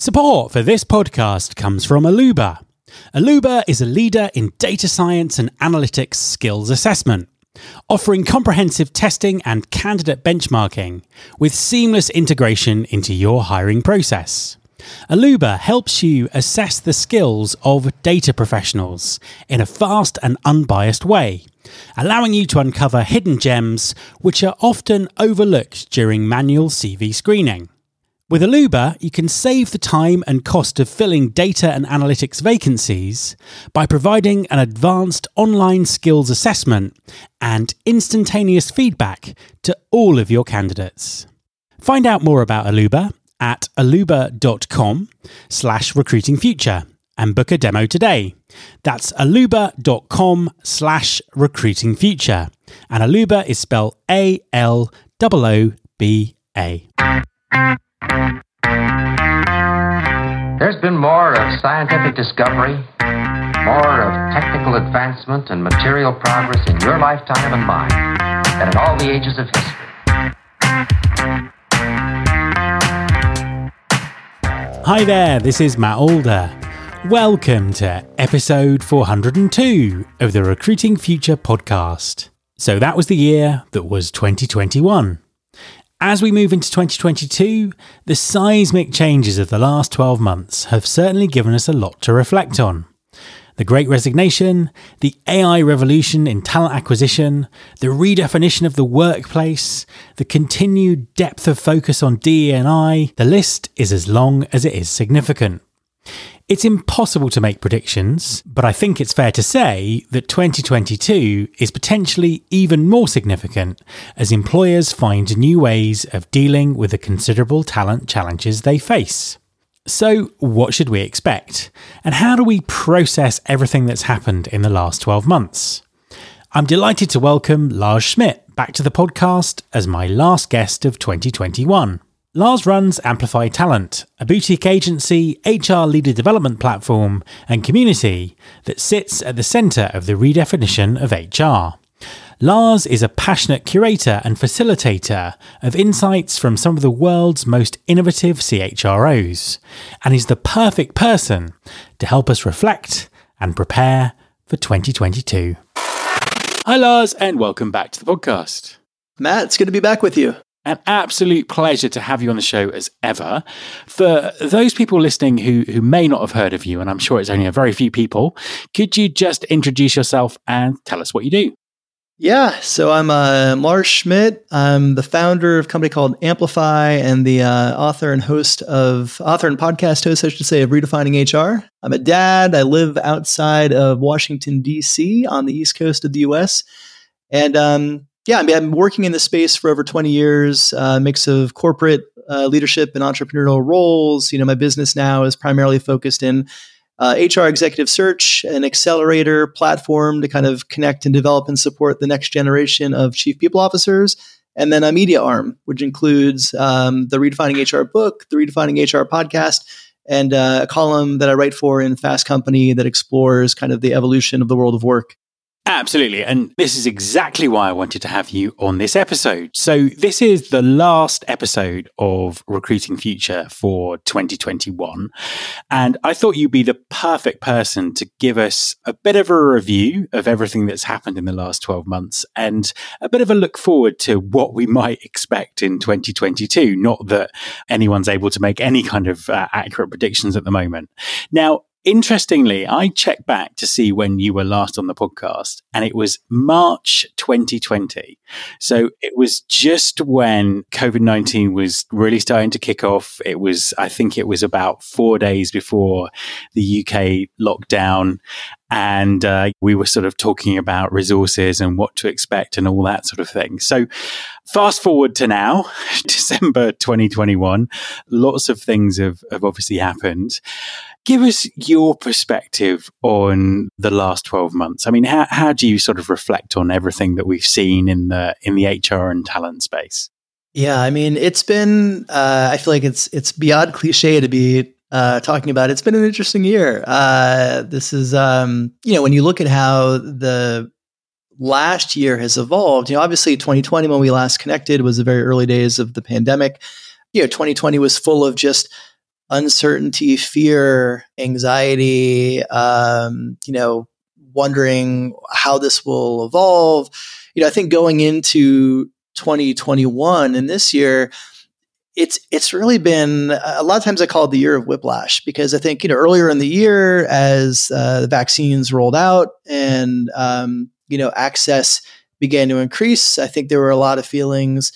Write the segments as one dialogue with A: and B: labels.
A: Support for this podcast comes from Alooba. Alooba is a leader in data science and analytics skills assessment, offering comprehensive testing and candidate benchmarking with seamless integration into your hiring process. Alooba helps you assess the skills of data professionals in a fast and unbiased way, allowing you to uncover hidden gems which are often overlooked during manual CV screening. With Alooba, you can save the time and cost of filling data and analytics vacancies by providing an advanced online skills assessment and instantaneous feedback to all of your candidates. Find out more about Alooba at alooba.com slash recruiting future and book a demo today. That's alooba.com slash recruiting future. And Alooba is spelled A L O O B A.
B: There's been more of scientific discovery, more of technical advancement and material progress in your lifetime and mine than in all the ages of history.
A: Hi there, this is Matt Alder. Welcome to episode 402 of the Recruiting Future podcast. So that was the year that was 2021. As we move into 2022, the seismic changes of the last 12 months have certainly given us a lot to reflect on. The Great Resignation, the AI revolution in talent acquisition, the redefinition of the workplace, the continued depth of focus on DE&I, the list is as long as it is significant. It's impossible to make predictions, but I think it's fair to say that 2022 is potentially even more significant as employers find new ways of dealing with the considerable talent challenges they face. So, what should we expect? And how do we process everything that's happened in the last 12 months? I'm delighted to welcome Lars Schmidt back to the podcast as my last guest of 2021. Lars runs Amplify Talent, a boutique agency, HR leader development platform, and community that sits at the centre of the redefinition of HR. Lars is a passionate curator and facilitator of insights from some of the world's most innovative CHROs, and is the perfect person to help us reflect and prepare for 2022. Hi, Lars, and welcome back to the podcast.
C: Matt, it's good to be back with you.
A: An absolute pleasure to have you on the show as ever. For those people listening who, who may not have heard of you, and I'm sure it's only a very few people, could you just introduce yourself and tell us what you do?
C: Yeah, so I'm uh, Lars Schmidt. I'm the founder of a company called Amplify and the uh, author and host of author and podcast host, I should say, of Redefining HR. I'm a dad. I live outside of Washington D.C. on the east coast of the U.S. And um, yeah, I mean, I'm working in this space for over 20 years, a uh, mix of corporate uh, leadership and entrepreneurial roles. You know, my business now is primarily focused in uh, HR executive search, an accelerator platform to kind of connect and develop and support the next generation of chief people officers, and then a media arm, which includes um, the Redefining HR book, the Redefining HR podcast, and uh, a column that I write for in Fast Company that explores kind of the evolution of the world of work.
A: Absolutely. And this is exactly why I wanted to have you on this episode. So, this is the last episode of Recruiting Future for 2021. And I thought you'd be the perfect person to give us a bit of a review of everything that's happened in the last 12 months and a bit of a look forward to what we might expect in 2022. Not that anyone's able to make any kind of uh, accurate predictions at the moment. Now, Interestingly, I checked back to see when you were last on the podcast, and it was March 2020. So it was just when COVID 19 was really starting to kick off. It was, I think it was about four days before the UK lockdown. And uh, we were sort of talking about resources and what to expect and all that sort of thing. So, fast forward to now, December 2021, lots of things have, have obviously happened give us your perspective on the last 12 months. I mean, how, how do you sort of reflect on everything that we've seen in the, in the HR and talent space?
C: Yeah, I mean, it's been, uh, I feel like it's, it's beyond cliche to be uh, talking about. It. It's been an interesting year. Uh, this is, um, you know, when you look at how the last year has evolved, you know, obviously 2020, when we last connected, was the very early days of the pandemic. You know, 2020 was full of just uncertainty, fear, anxiety, um, you know, wondering how this will evolve. You know, I think going into 2021 and this year, it's it's really been a lot of times I call it the year of whiplash because I think you know earlier in the year as uh, the vaccines rolled out and um, you know access began to increase, I think there were a lot of feelings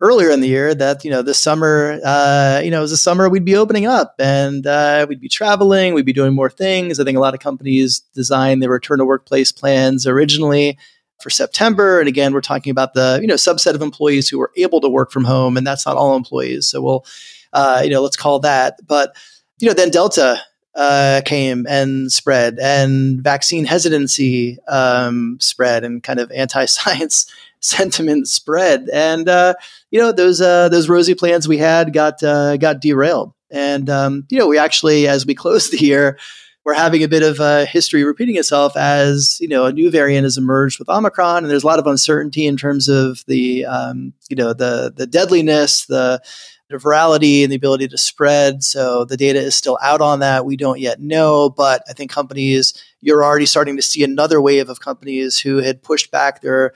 C: earlier in the year that you know this summer uh, you know as a summer we'd be opening up and uh, we'd be traveling we'd be doing more things. I think a lot of companies designed their return to workplace plans originally for september. And again we're talking about the you know subset of employees who are able to work from home and that's not all employees. So we'll uh, you know let's call that. But you know then delta uh, came and spread, and vaccine hesitancy um, spread, and kind of anti-science sentiment spread, and uh, you know those uh, those rosy plans we had got uh, got derailed, and um, you know we actually, as we close the year, we're having a bit of uh, history repeating itself as you know a new variant has emerged with Omicron, and there's a lot of uncertainty in terms of the um, you know the the deadliness, the the virality and the ability to spread. So the data is still out on that. We don't yet know, but I think companies, you're already starting to see another wave of companies who had pushed back their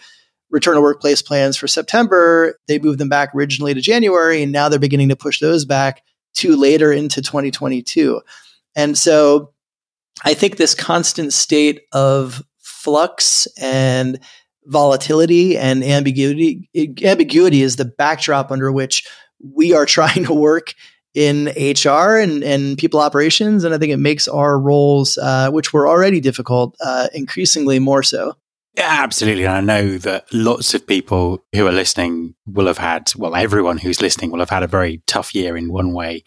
C: return to workplace plans for September. They moved them back originally to January, and now they're beginning to push those back to later into 2022. And so I think this constant state of flux and volatility and ambiguity ambiguity is the backdrop under which we are trying to work in HR and, and people operations. And I think it makes our roles, uh, which were already difficult, uh, increasingly more so.
A: Yeah, absolutely. And I know that lots of people who are listening will have had, well, everyone who's listening will have had a very tough year in one way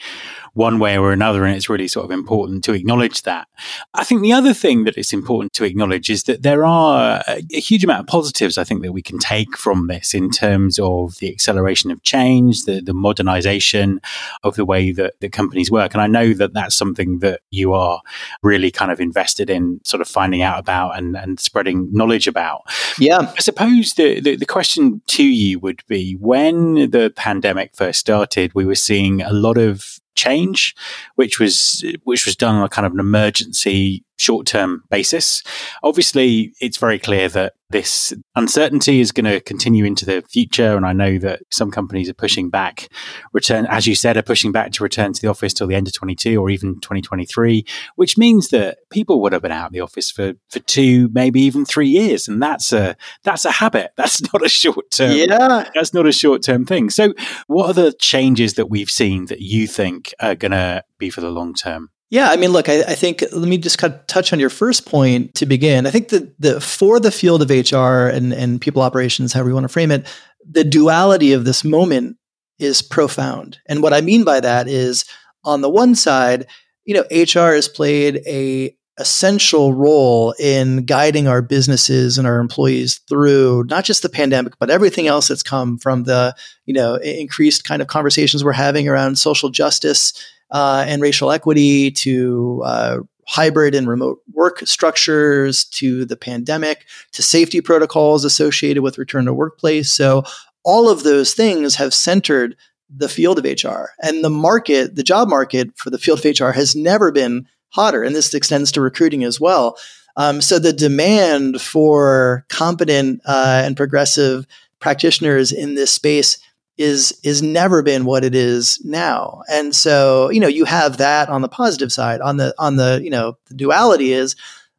A: one way or another. And it's really sort of important to acknowledge that. I think the other thing that it's important to acknowledge is that there are a, huge amount of positives, I think, that we can take from this in terms of the acceleration of change, the, the modernization of the way that the companies work. And I know that that's something that you are really kind of invested in sort of finding out about and, and spreading knowledge about.
C: Yeah.
A: I suppose the, the, the question to you would be when the pandemic first started, we were seeing a lot of change, which was which was done on a kind of an emergency short term basis. Obviously, it's very clear that this uncertainty is going to continue into the future. And I know that some companies are pushing back return, as you said, are pushing back to return to the office till the end of 22 or even 2023, which means that people would have been out of the office for, for two, maybe even three years. And that's a, that's a habit. That's not a short term.
C: Yeah.
A: That's not a short term thing. So what are the changes that we've seen that you think are going to be for the long term?
C: Yeah, I mean, look, I, I, think let me just kind of touch on your first point to begin. I think that the for the field of HR and and people operations, however you want to frame it, the duality of this moment is profound. And what I mean by that is, on the one side, you know, HR has played a essential role in guiding our businesses and our employees through not just the pandemic but everything else that's come from the you know increased kind of conversations we're having around social justice uh, and racial equity to uh, hybrid and remote work structures to the pandemic to safety protocols associated with return to workplace. So all of those things have centered the field of HR and the market, the job market for the field of HR has never been hotter. And this extends to recruiting as well. Um, so the demand for competent uh, and progressive practitioners in this space is is never been what it is now. And so, you know, you have that on the positive side. On the on the, you know, the duality is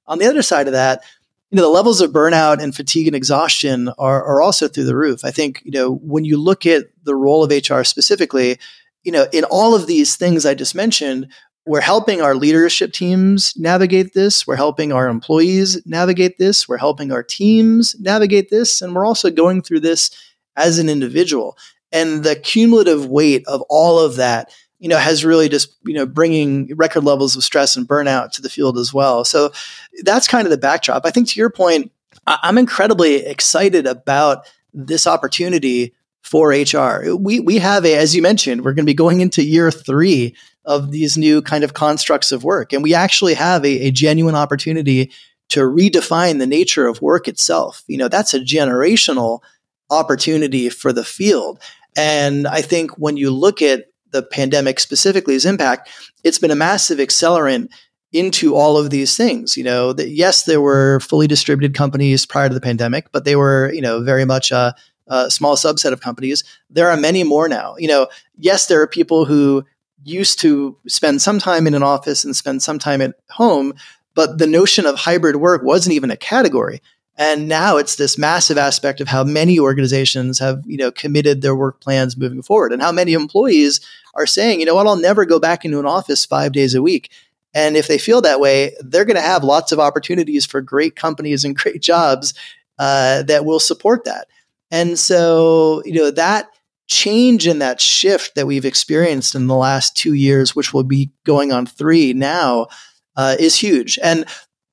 C: on the other side of that, you know, the levels of burnout and fatigue and exhaustion are, are also through the roof. I think, you know, when you look at the role of HR specifically, you know, in all of these things I just mentioned, we're helping our leadership teams navigate this. We're helping our employees navigate this. We're helping our teams navigate this. And we're also going through this as an individual and the cumulative weight of all of that you know has really just you know bringing record levels of stress and burnout to the field as well. So that's kind of the backdrop. I think to your point i'm incredibly excited about this opportunity for hr we we have a as you mentioned we're going to be going into year 3 of these new kind of constructs of work. And we actually have a, a genuine opportunity to redefine the nature of work itself. You know that's a generational opportunity for the field and I think when you look at the pandemic specifically specifically's impact, it's been a massive accelerant into all of these things. You know, that yes, there were fully distributed companies prior to the pandemic, but they were, you know, very much a, a small subset of companies. There are many more now. You know, yes, there are people who used to spend some time in an office and spend some time at home, but the notion of hybrid work wasn't even a category. And now it's this massive aspect of how many organizations have, you know, committed their work plans moving forward and how many employees are saying, you know what, I'll never go back into an office five days a week. And if they feel that way, they're going to have lots of opportunities for great companies and great jobs uh, that will support that. And so, you know, that change in that shift that we've experienced in the last two years, which will be going on three now, uh, is huge. And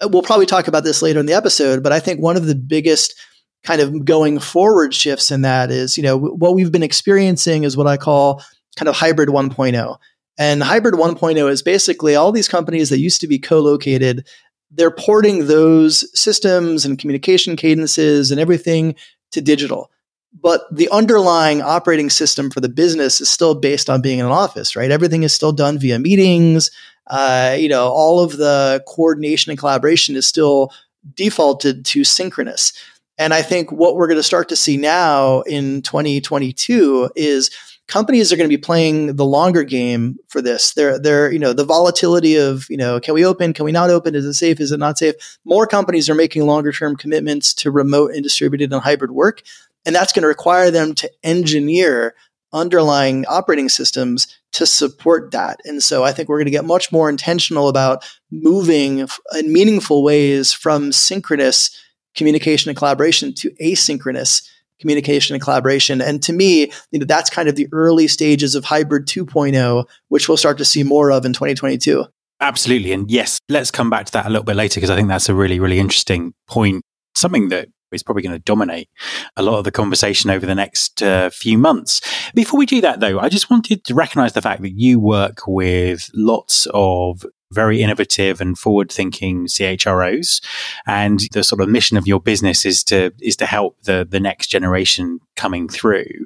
C: Uh, we'll probably talk about this later in the episode, but I think one of the biggest kind of going forward shifts in that is, you know, what we've been experiencing is what I call kind of hybrid 1.0. And hybrid 1.0 is basically all these companies that used to be co-located, they're porting those systems and communication cadences and everything to digital. But the underlying operating system for the business is still based on being in an office, right? Everything is still done via meetings, uh, you know, all of the coordination and collaboration is still defaulted to synchronous. And I think what we're going to start to see now in 2022 is companies are going to be playing the longer game for this. They're, they're, you know, the volatility of, you know, can we open? Can we not open? Is it safe? Is it not safe? More companies are making longer term commitments to remote and distributed and hybrid work. And that's going to require them to engineer underlying operating systems to support that. And so I think we're going to get much more intentional about moving in meaningful ways from synchronous communication and collaboration to asynchronous communication and collaboration. And to me, you know, that's kind of the early stages of hybrid 2.0, which we'll start to see more of in 2022.
A: Absolutely. And yes, let's come back to that a little bit later because I think that's a really, really interesting point. Something that is probably going to dominate a lot of the conversation over the next uh, few months. Before we do that, though, I just wanted to recognize the fact that you work with lots of very innovative and forward thinking CHROs. And the sort of mission of your business is to, is to help the, the next generation coming through.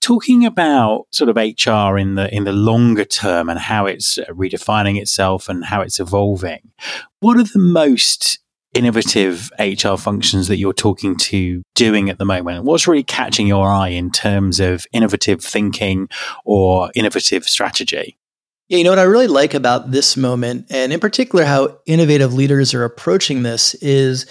A: Talking about sort of HR in the, in the longer term and how it's redefining itself and how it's evolving. What are the most innovative HR functions that you're talking to doing at the moment? What's really catching your eye in terms of innovative thinking or innovative strategy?
C: Yeah, you know what I really like about this moment, and in particular how innovative leaders are approaching this, is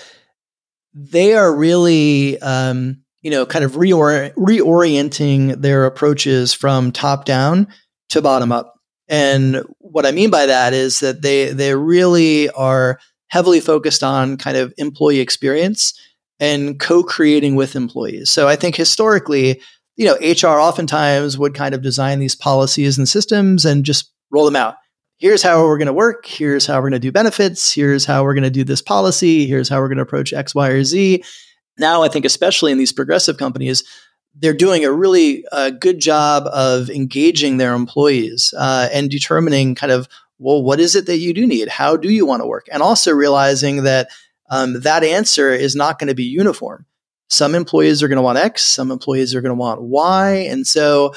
C: they are really, um, you know, kind of reori- reorienting their approaches from top down to bottom up. And what I mean by that is that they they really are heavily focused on kind of employee experience and co-creating with employees. So I think historically, you know, HR oftentimes would kind of design these policies and systems and just roll them out. Here's how we're going to work. Here's how we're going to do benefits. Here's how we're going to do this policy. Here's how we're going to approach X, Y, or Z. Now, I think, especially in these progressive companies, they're doing a really uh, good job of engaging their employees uh, and determining kind of well, what is it that you do need? How do you want to work? And also realizing that um, that answer is not going to be uniform. Some employees are going to want X, some employees are going to want Y. And so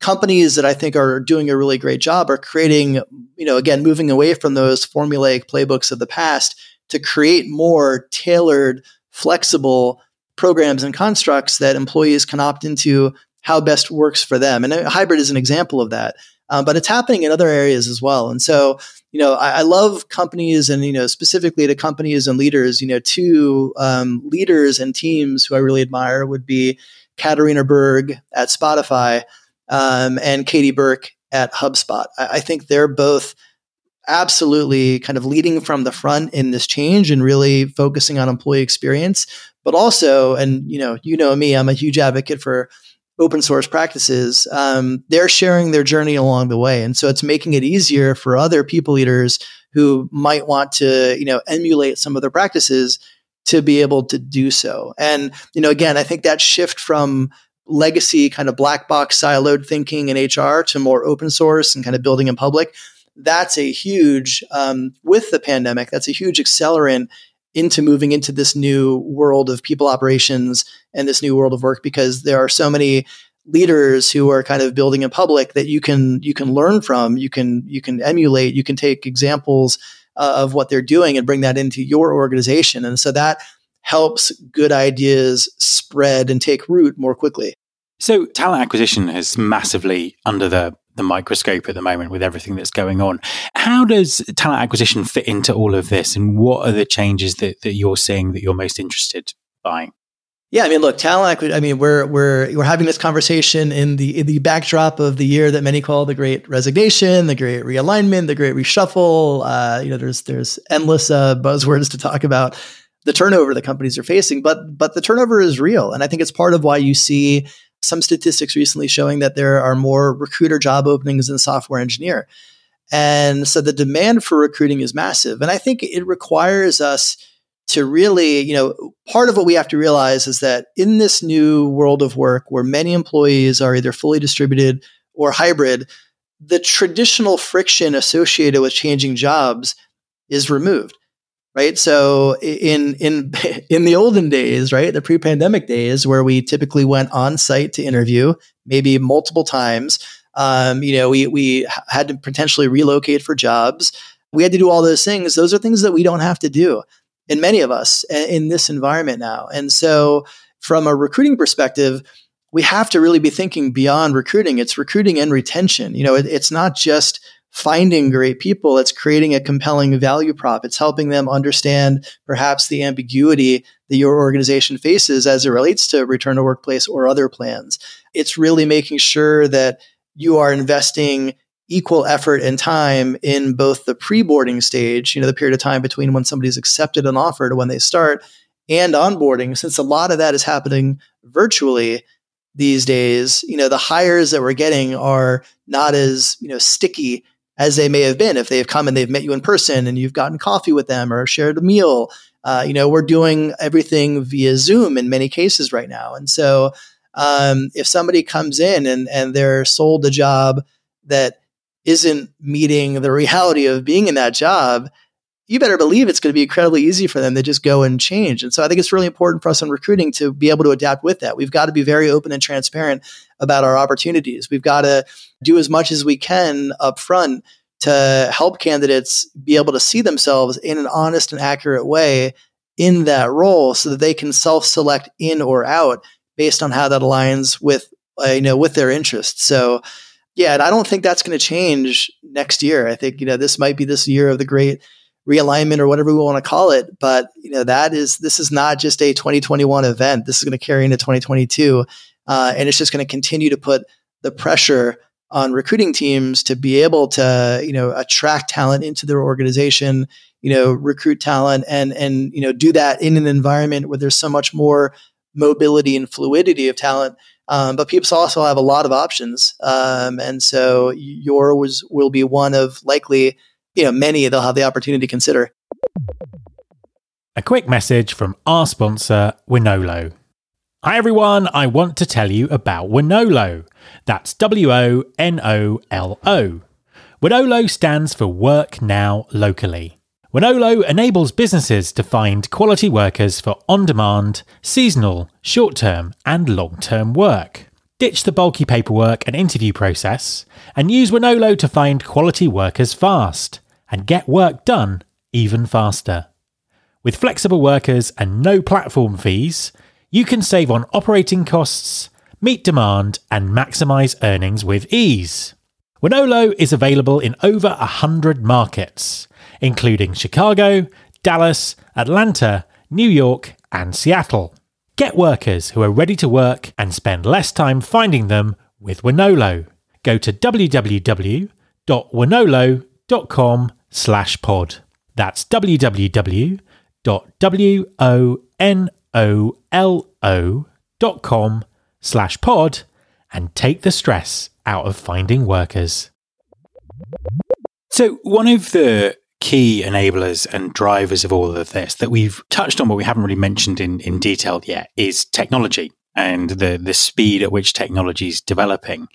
C: companies that I think are doing a really great job are creating, you know, again, moving away from those formulaic playbooks of the past to create more tailored, flexible programs and constructs that employees can opt into how best works for them. And a hybrid is an example of that um, but it's happening in other areas as well. And so, you know, I, I, love companies and, you know, specifically to companies and leaders, you know, two um, leaders and teams who I really admire would be Katarina Berg at Spotify um, and Katie Burke at HubSpot. I, I think they're both absolutely kind of leading from the front in this change and really focusing on employee experience, but also, and you know, you know me, I'm a huge advocate for open source practices, um, they're sharing their journey along the way. And so it's making it easier for other people leaders who might want to, you know, emulate some of their practices to be able to do so. And, you know, again, I think that shift from legacy kind of black box siloed thinking in HR to more open source and kind of building in public, that's a huge, um, with the pandemic, that's a huge accelerant into moving into this new world of people operations and this new world of work because there are so many leaders who are kind of building in public that you can you can learn from you can you can emulate you can take examples uh, of what they're doing and bring that into your organization. And so that helps good ideas spread and take root more quickly.
A: So talent acquisition is massively under the the microscope at the moment with everything that's going on. How does talent acquisition fit into all of this, and what are the changes that, that you're seeing that you're most interested by?
C: Yeah, I mean, look, talent. I mean, we're we're we're having this conversation in the in the backdrop of the year that many call the Great Resignation, the Great Realignment, the Great Reshuffle. Uh, you know, there's there's endless uh, buzzwords to talk about the turnover that companies are facing, but but the turnover is real, and I think it's part of why you see some statistics recently showing that there are more recruiter job openings than software engineer. And so the demand for recruiting is massive. And I think it requires us to really, you know, part of what we have to realize is that in this new world of work where many employees are either fully distributed or hybrid, the traditional friction associated with changing jobs is removed right? So in in in the olden days, right, the pre-pandemic days, where we typically went on site to interview, maybe multiple times. Um, you know, we we had to potentially relocate for jobs. We had to do all those things. Those are things that we don't have to do in many of us in this environment now. And so, from a recruiting perspective, we have to really be thinking beyond recruiting. It's recruiting and retention. You know, it, it's not just finding great people, it's creating a compelling value prop. It's helping them understand perhaps the ambiguity that your organization faces as it relates to return to workplace or other plans. It's really making sure that you are investing equal effort and time in both the pre-boarding stage, you know, the period of time between when somebody's accepted an offer to when they start and onboarding, since a lot of that is happening virtually these days, you know, the hires that we're getting are not as, you know, sticky as they may have been if they've come and they've met you in person and you've gotten coffee with them or shared a meal. Uh, you know, we're doing everything via Zoom in many cases right now. And so um, if somebody comes in and, and they're sold a job that isn't meeting the reality of being in that job, you better believe it's going to be incredibly easy for them to just go and change. And so I think it's really important for us in recruiting to be able to adapt with that. We've got to be very open and transparent about our opportunities. We've got to do as much as we can up front to help candidates be able to see themselves in an honest and accurate way in that role so that they can self-select in or out based on how that aligns with uh, you know with their interests. So yeah, and I don't think that's going to change next year. I think you know this might be this year of the great realignment or whatever we want to call it. But you know that is this is not just a 2021 event. This is going to carry into 2022, uh, and it's just going to continue to put the pressure on recruiting teams to be able to you know attract talent into their organization you know recruit talent and and you know do that in an environment where there's so much more mobility and fluidity of talent um, but people also have a lot of options um, and so yours will be one of likely you know, many they'll have the opportunity to consider.
A: A quick message from our sponsor, Wonolo. Hi everyone, I want to tell you about Wonolo. That's W O N O L O. Wonolo stands for Work Now Locally. Wonolo enables businesses to find quality workers for on demand, seasonal, short term, and long term work. Ditch the bulky paperwork and interview process and use Wonolo to find quality workers fast and get work done even faster. With flexible workers and no platform fees, you can save on operating costs, meet demand, and maximize earnings with ease. Wonolo is available in over 100 markets, including Chicago, Dallas, Atlanta, New York, and Seattle. Get workers who are ready to work and spend less time finding them with Wonolo. Go to www.wonolo.com slash pod. That's www.wonolo.com slash pod and take the stress out of finding workers. So, one of the key enablers and drivers of all of this that we've touched on, but we haven't really mentioned in, in detail yet, is technology and the, the speed at which technology is developing.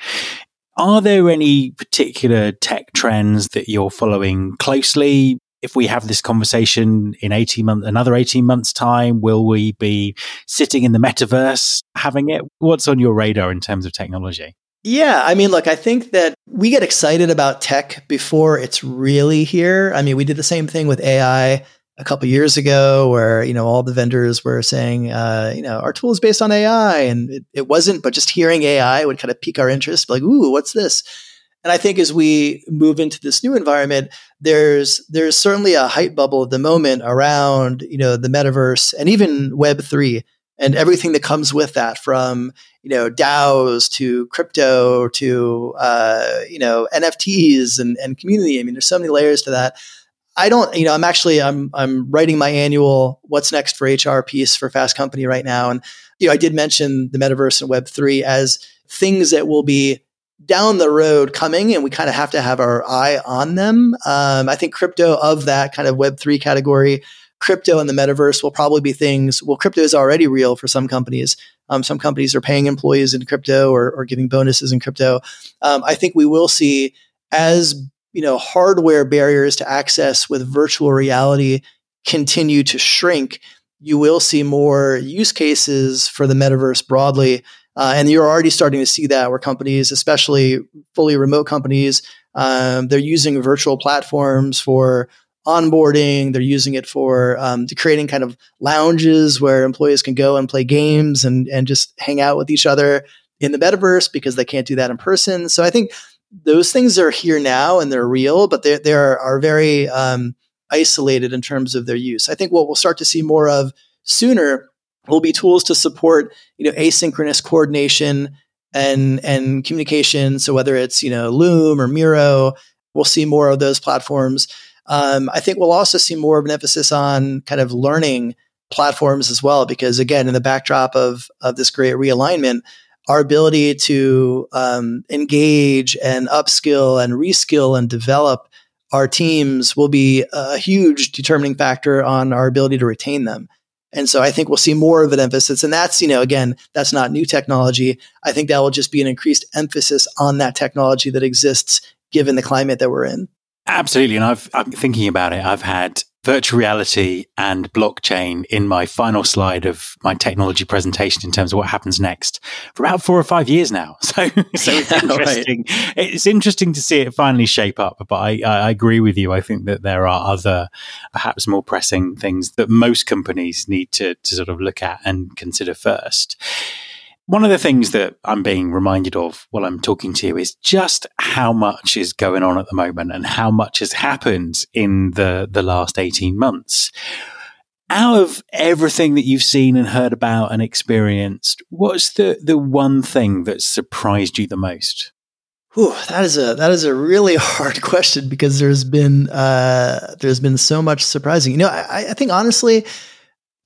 A: Are there any particular tech trends that you're following closely? if we have this conversation in 18 months, another 18 months time, will we be sitting in the metaverse having it? What's on your radar in terms of technology?
C: Yeah, I mean, look, I think that we get excited about tech before it's really here. I mean, we did the same thing with AI a couple years ago where you know all the vendors were saying uh, you know our tool is based on ai and it, it, wasn't but just hearing ai would kind of pique our interest like ooh what's this and i think as we move into this new environment there's there's certainly a hype bubble at the moment around you know the metaverse and even web 3 and everything that comes with that from you know DAOs to crypto to uh, you know NFTs and, and community. I mean, there's so many layers to that. I don't, you know, I'm actually I'm I'm writing my annual what's next for HR piece for Fast Company right now, and you know I did mention the metaverse and Web three as things that will be down the road coming, and we kind of have to have our eye on them. Um, I think crypto of that kind of Web three category, crypto and the metaverse will probably be things. Well, crypto is already real for some companies. Um, some companies are paying employees in crypto or, or giving bonuses in crypto. Um, I think we will see as you know hardware barriers to access with virtual reality continue to shrink you will see more use cases for the metaverse broadly uh, and you're already starting to see that where companies especially fully remote companies um, they're using virtual platforms for onboarding they're using it for um, creating kind of lounges where employees can go and play games and, and just hang out with each other in the metaverse because they can't do that in person. So i think those things are here now and they're real, but they they are, are very um, isolated in terms of their use. I think what we'll start to see more of sooner will be tools to support you know asynchronous coordination and and communication. So whether it's you know Loom or Miro, we'll see more of those platforms. Um, I think we'll also see more of an emphasis on kind of learning platforms as well, because again, in the backdrop of of this great realignment, our ability to um, engage and upskill and reskill and develop our teams will be a huge determining factor on our ability to retain them. And so I think we'll see more of an emphasis. And that's, you know, again, that's not new technology. I think that will just be an increased emphasis on that technology that exists given the climate that we're in.
A: Absolutely. And I've, I'm thinking about it. I've had virtual reality and blockchain in my final slide of my technology presentation in terms of what happens next for about four or five years now. So, so it's interesting. Right. It's interesting to see it finally shape up. But I, I agree with you. I think that there are other, perhaps more pressing things that most companies need to, to sort of look at and consider first. One of the things that I'm being reminded of while I'm talking to you is just how much is going on at the moment and how much has happened in the, the last 18 months. Out of everything that you've seen and heard about and experienced, what's the, the one thing that surprised you the most?
C: That is a that is a really hard question because there's been uh, there's been so much surprising. You know, I, I think honestly,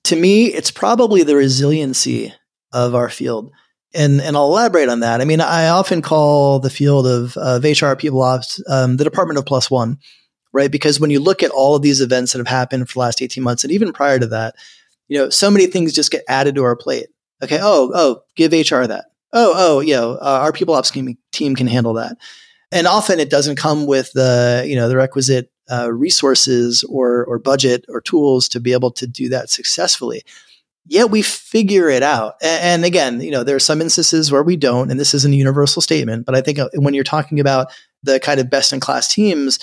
C: to me, it's probably the resiliency of our field. And, and I'll elaborate on that. I mean, I often call the field of, of HR people ops um, the department of plus one, right? Because when you look at all of these events that have happened for the last 18 months and even prior to that, you know, so many things just get added to our plate. Okay. Oh, oh, give HR that. Oh, oh, you know, uh, our people ops team can handle that. And often it doesn't come with the, you know, the requisite uh, resources or, or budget or tools to be able to do that successfully yet we figure it out. And, again, you know, there are some instances where we don't, and this isn't a universal statement, but I think uh, when you're talking about the kind of best in class teams,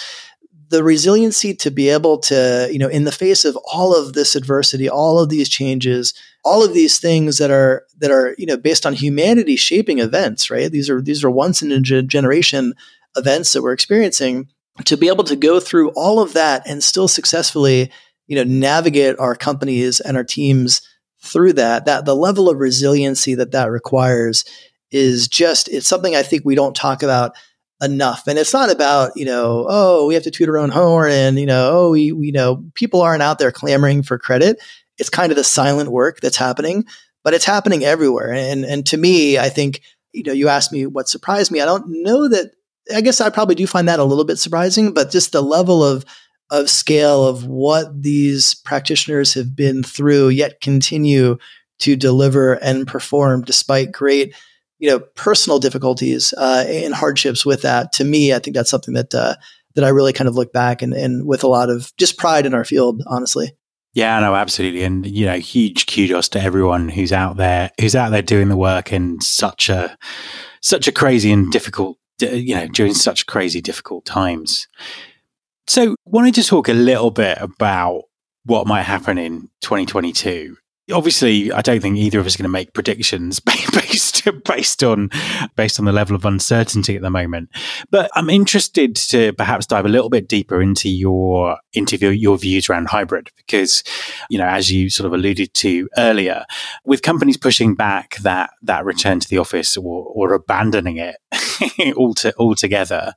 C: the resiliency to be able to, you know, in the face of all of this adversity, all of these changes, all of these things that are that are, you know, based on humanity shaping events, right? These are these are once in a generation events that we're experiencing. To be able to go through all of that and still successfully, you know, navigate our companies and our teams through that, that the level of resiliency that that requires is just, it's something I think we don't talk about enough. And it's not about, you know, oh, we have to toot our own horn and, you know, oh, we, we you know, people aren't out there clamoring for credit. It's kind of the silent work that's happening, but it's happening everywhere. And, and to me, I think, you know, you asked me what surprised me. I don't know that, I guess I probably do find that a little bit surprising, but just the level of, of scale of what these practitioners have been through, yet continue to deliver and perform despite great, you know, personal difficulties uh, and hardships with that. To me, I think that's something that uh, that I really kind of look back and, and with a lot of just pride in our field, honestly.
A: Yeah, no, absolutely. And, you know, huge kudos to everyone who's out there, who's out there doing the work in such a, such a crazy and difficult, you know, during such crazy, difficult times. So, wanted to talk a little bit about what might happen in 2022 obviously i don't think either of us are going to make predictions based based on based on the level of uncertainty at the moment. But i'm interested to perhaps dive a little bit deeper into your into your views around hybrid because you know as you sort of alluded to earlier with companies pushing back that that return to the office or, or abandoning it altogether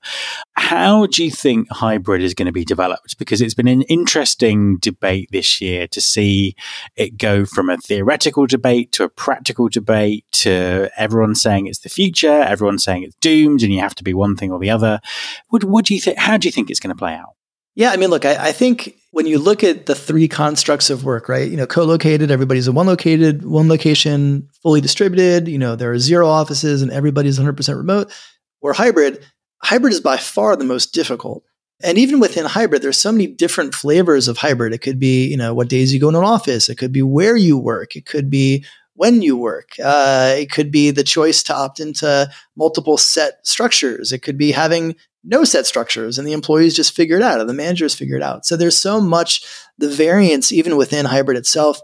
A: how do you think hybrid is going to be developed because it's been an interesting debate this year to see it go from a theoretical debate to a practical debate to everyone saying it's the future, everyone saying it's doomed and you have to be one thing or the other. What, what do you think? How do you think it's going to play out?
C: Yeah, I mean, look, I, I, think when you look at the three constructs of work, right? You know, co-located, everybody's in one located, one location, fully distributed. You know, there are zero offices and everybody's 100% remote. Or hybrid, hybrid is by far the most difficult and even within hybrid, there's so many different flavors of hybrid. It could be, you know, what days you go in an office. It could be where you work. It could be when you work. Uh, it could be the choice to opt into multiple set structures. It could be having no set structures and the employees just figure it out or the managers figure it out. So there's so much, the variance, even within hybrid itself,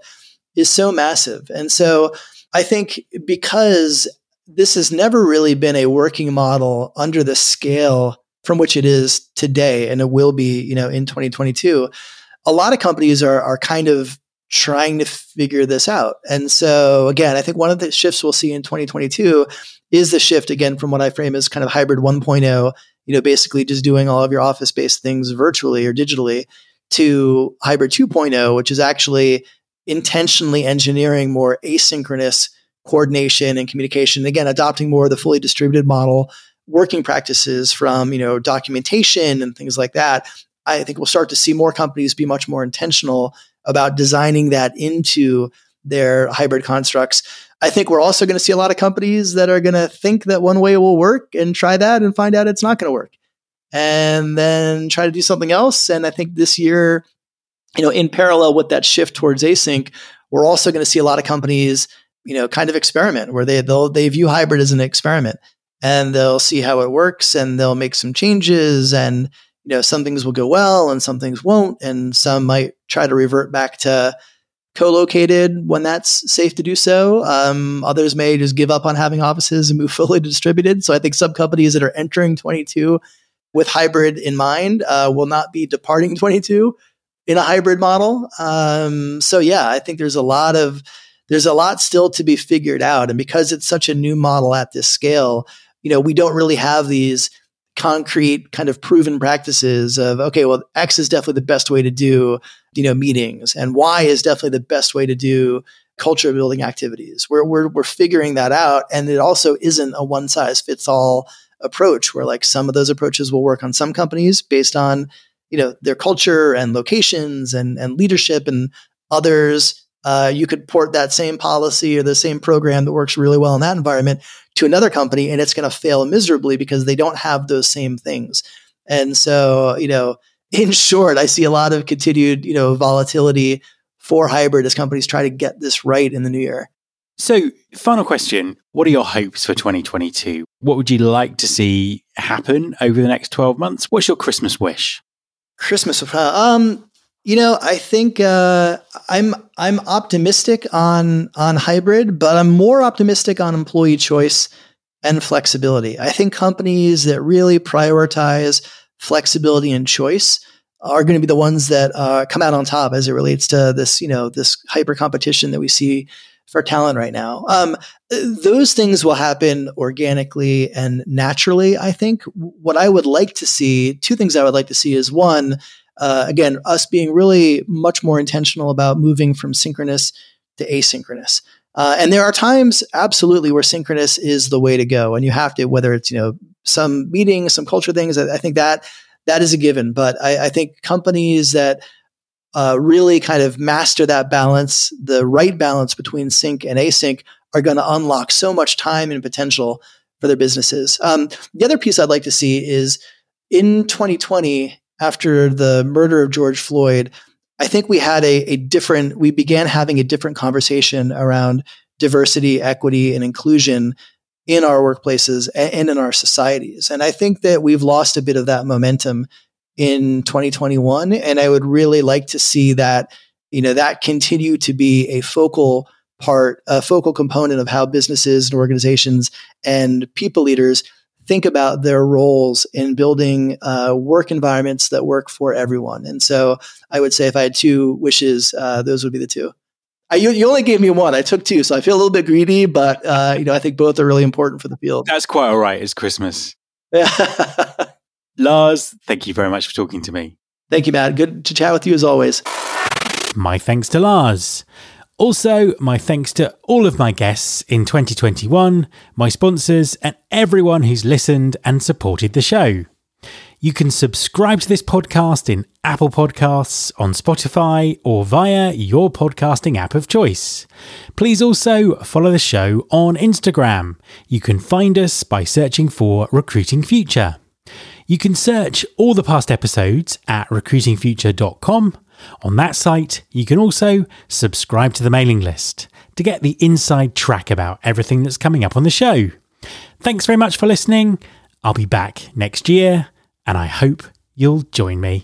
C: is so massive. And so I think because this has never really been a working model under the scale from which it is today and it will be, you know, in 2022. A lot of companies are are kind of trying to figure this out. And so again, I think one of the shifts we'll see in 2022 is the shift again from what I frame as kind of hybrid 1.0, you know, basically just doing all of your office-based things virtually or digitally to hybrid 2.0, which is actually intentionally engineering more asynchronous coordination and communication. Again, adopting more of the fully distributed model working practices from you know documentation and things like that i think we'll start to see more companies be much more intentional about designing that into their hybrid constructs i think we're also going to see a lot of companies that are going to think that one way will work and try that and find out it's not going to work. And then try to do something else. And i think this year you know in parallel with that shift towards async we're also going to see a lot of companies you know kind of experiment where they they view hybrid as an experiment and they'll see how it works and they'll make some changes and you know some things will go well and some things won't. And some might try to revert back to co-located when that's safe to do so. Um, others may just give up on having offices and move fully distributed. So i think some companies that are entering 22 with hybrid in mind uh, will not be departing 22 in a hybrid model. Um, so yeah i think there's a lot of there's a lot still to be figured out. And because it's such a new model at this scale you know, we don't really have these concrete kind of proven practices of okay well x is definitely the best way to do you know meetings and y is definitely the best way to do culture building activities. We're, we're, we're figuring that out and it also isn't a one size fits all approach where like some of those approaches will work on some companies based on you know their culture and locations and and leadership and others uh, you could port that same policy or the same program that works really well in that environment to another company and it's going to fail miserably because they don't have those same things. And so, you know, in short, I see a lot of continued, you know, volatility for hybrid as companies try to get this right in the new year.
A: So, final question What are your hopes for 2022? What would you like to see happen over the next 12 months? What's your Christmas wish?
C: Christmas, uh, um, you know, I think uh, I'm I'm optimistic on on hybrid, but I'm more optimistic on employee choice and flexibility. I think companies that really prioritize flexibility and choice are going to be the ones that uh, come out on top as it relates to this, you know, this hyper competition that we see for talent right now. Um, those things will happen organically and naturally. I think what I would like to see, two things I would like to see is one uh, again, us being really much more intentional about moving from synchronous to asynchronous. Uh, and there are times, absolutely, where synchronous is the way to go, and you have to, whether it's you know some meetings, some culture things. I, I think that that is a given. But I, I think companies that uh, really kind of master that balance, the right balance between sync and async, are going to unlock so much time and potential for their businesses. Um, the other piece I'd like to see is in 2020, after the murder of George Floyd, I think we had a, a different, we began having a different conversation around diversity, equity, and inclusion in our workplaces and in our societies. And I think that we've lost a bit of that momentum in 2021. And I would really like to see that, you know, that continue to be a focal part, a focal component of how businesses and organizations and people leaders think about their roles in building uh, work environments that work for everyone. And so I would say if I had two wishes, uh, those would be the two. I, you, you, only gave me one. I took two, so I feel a little bit greedy, but uh, you know I think both are really important for the field.
A: That's quite all right. It's Christmas. Lars, thank you very much for talking to me.
C: Thank you, Matt. Good to chat with you as always.
A: My thanks to Lars. Also, my thanks to all of my guests in 2021, my sponsors, and everyone who's listened and supported the show. You can subscribe to this podcast in Apple Podcasts, on Spotify, or via your podcasting app of choice. Please also follow the show on Instagram. You can find us by searching for Recruiting Future. You can search all the past episodes at recruitingfuture.com on that site, you can also subscribe to the mailing list to get the inside track about everything that's coming up on the show. Thanks very much for listening. I'll be back next year, and I hope you'll join me.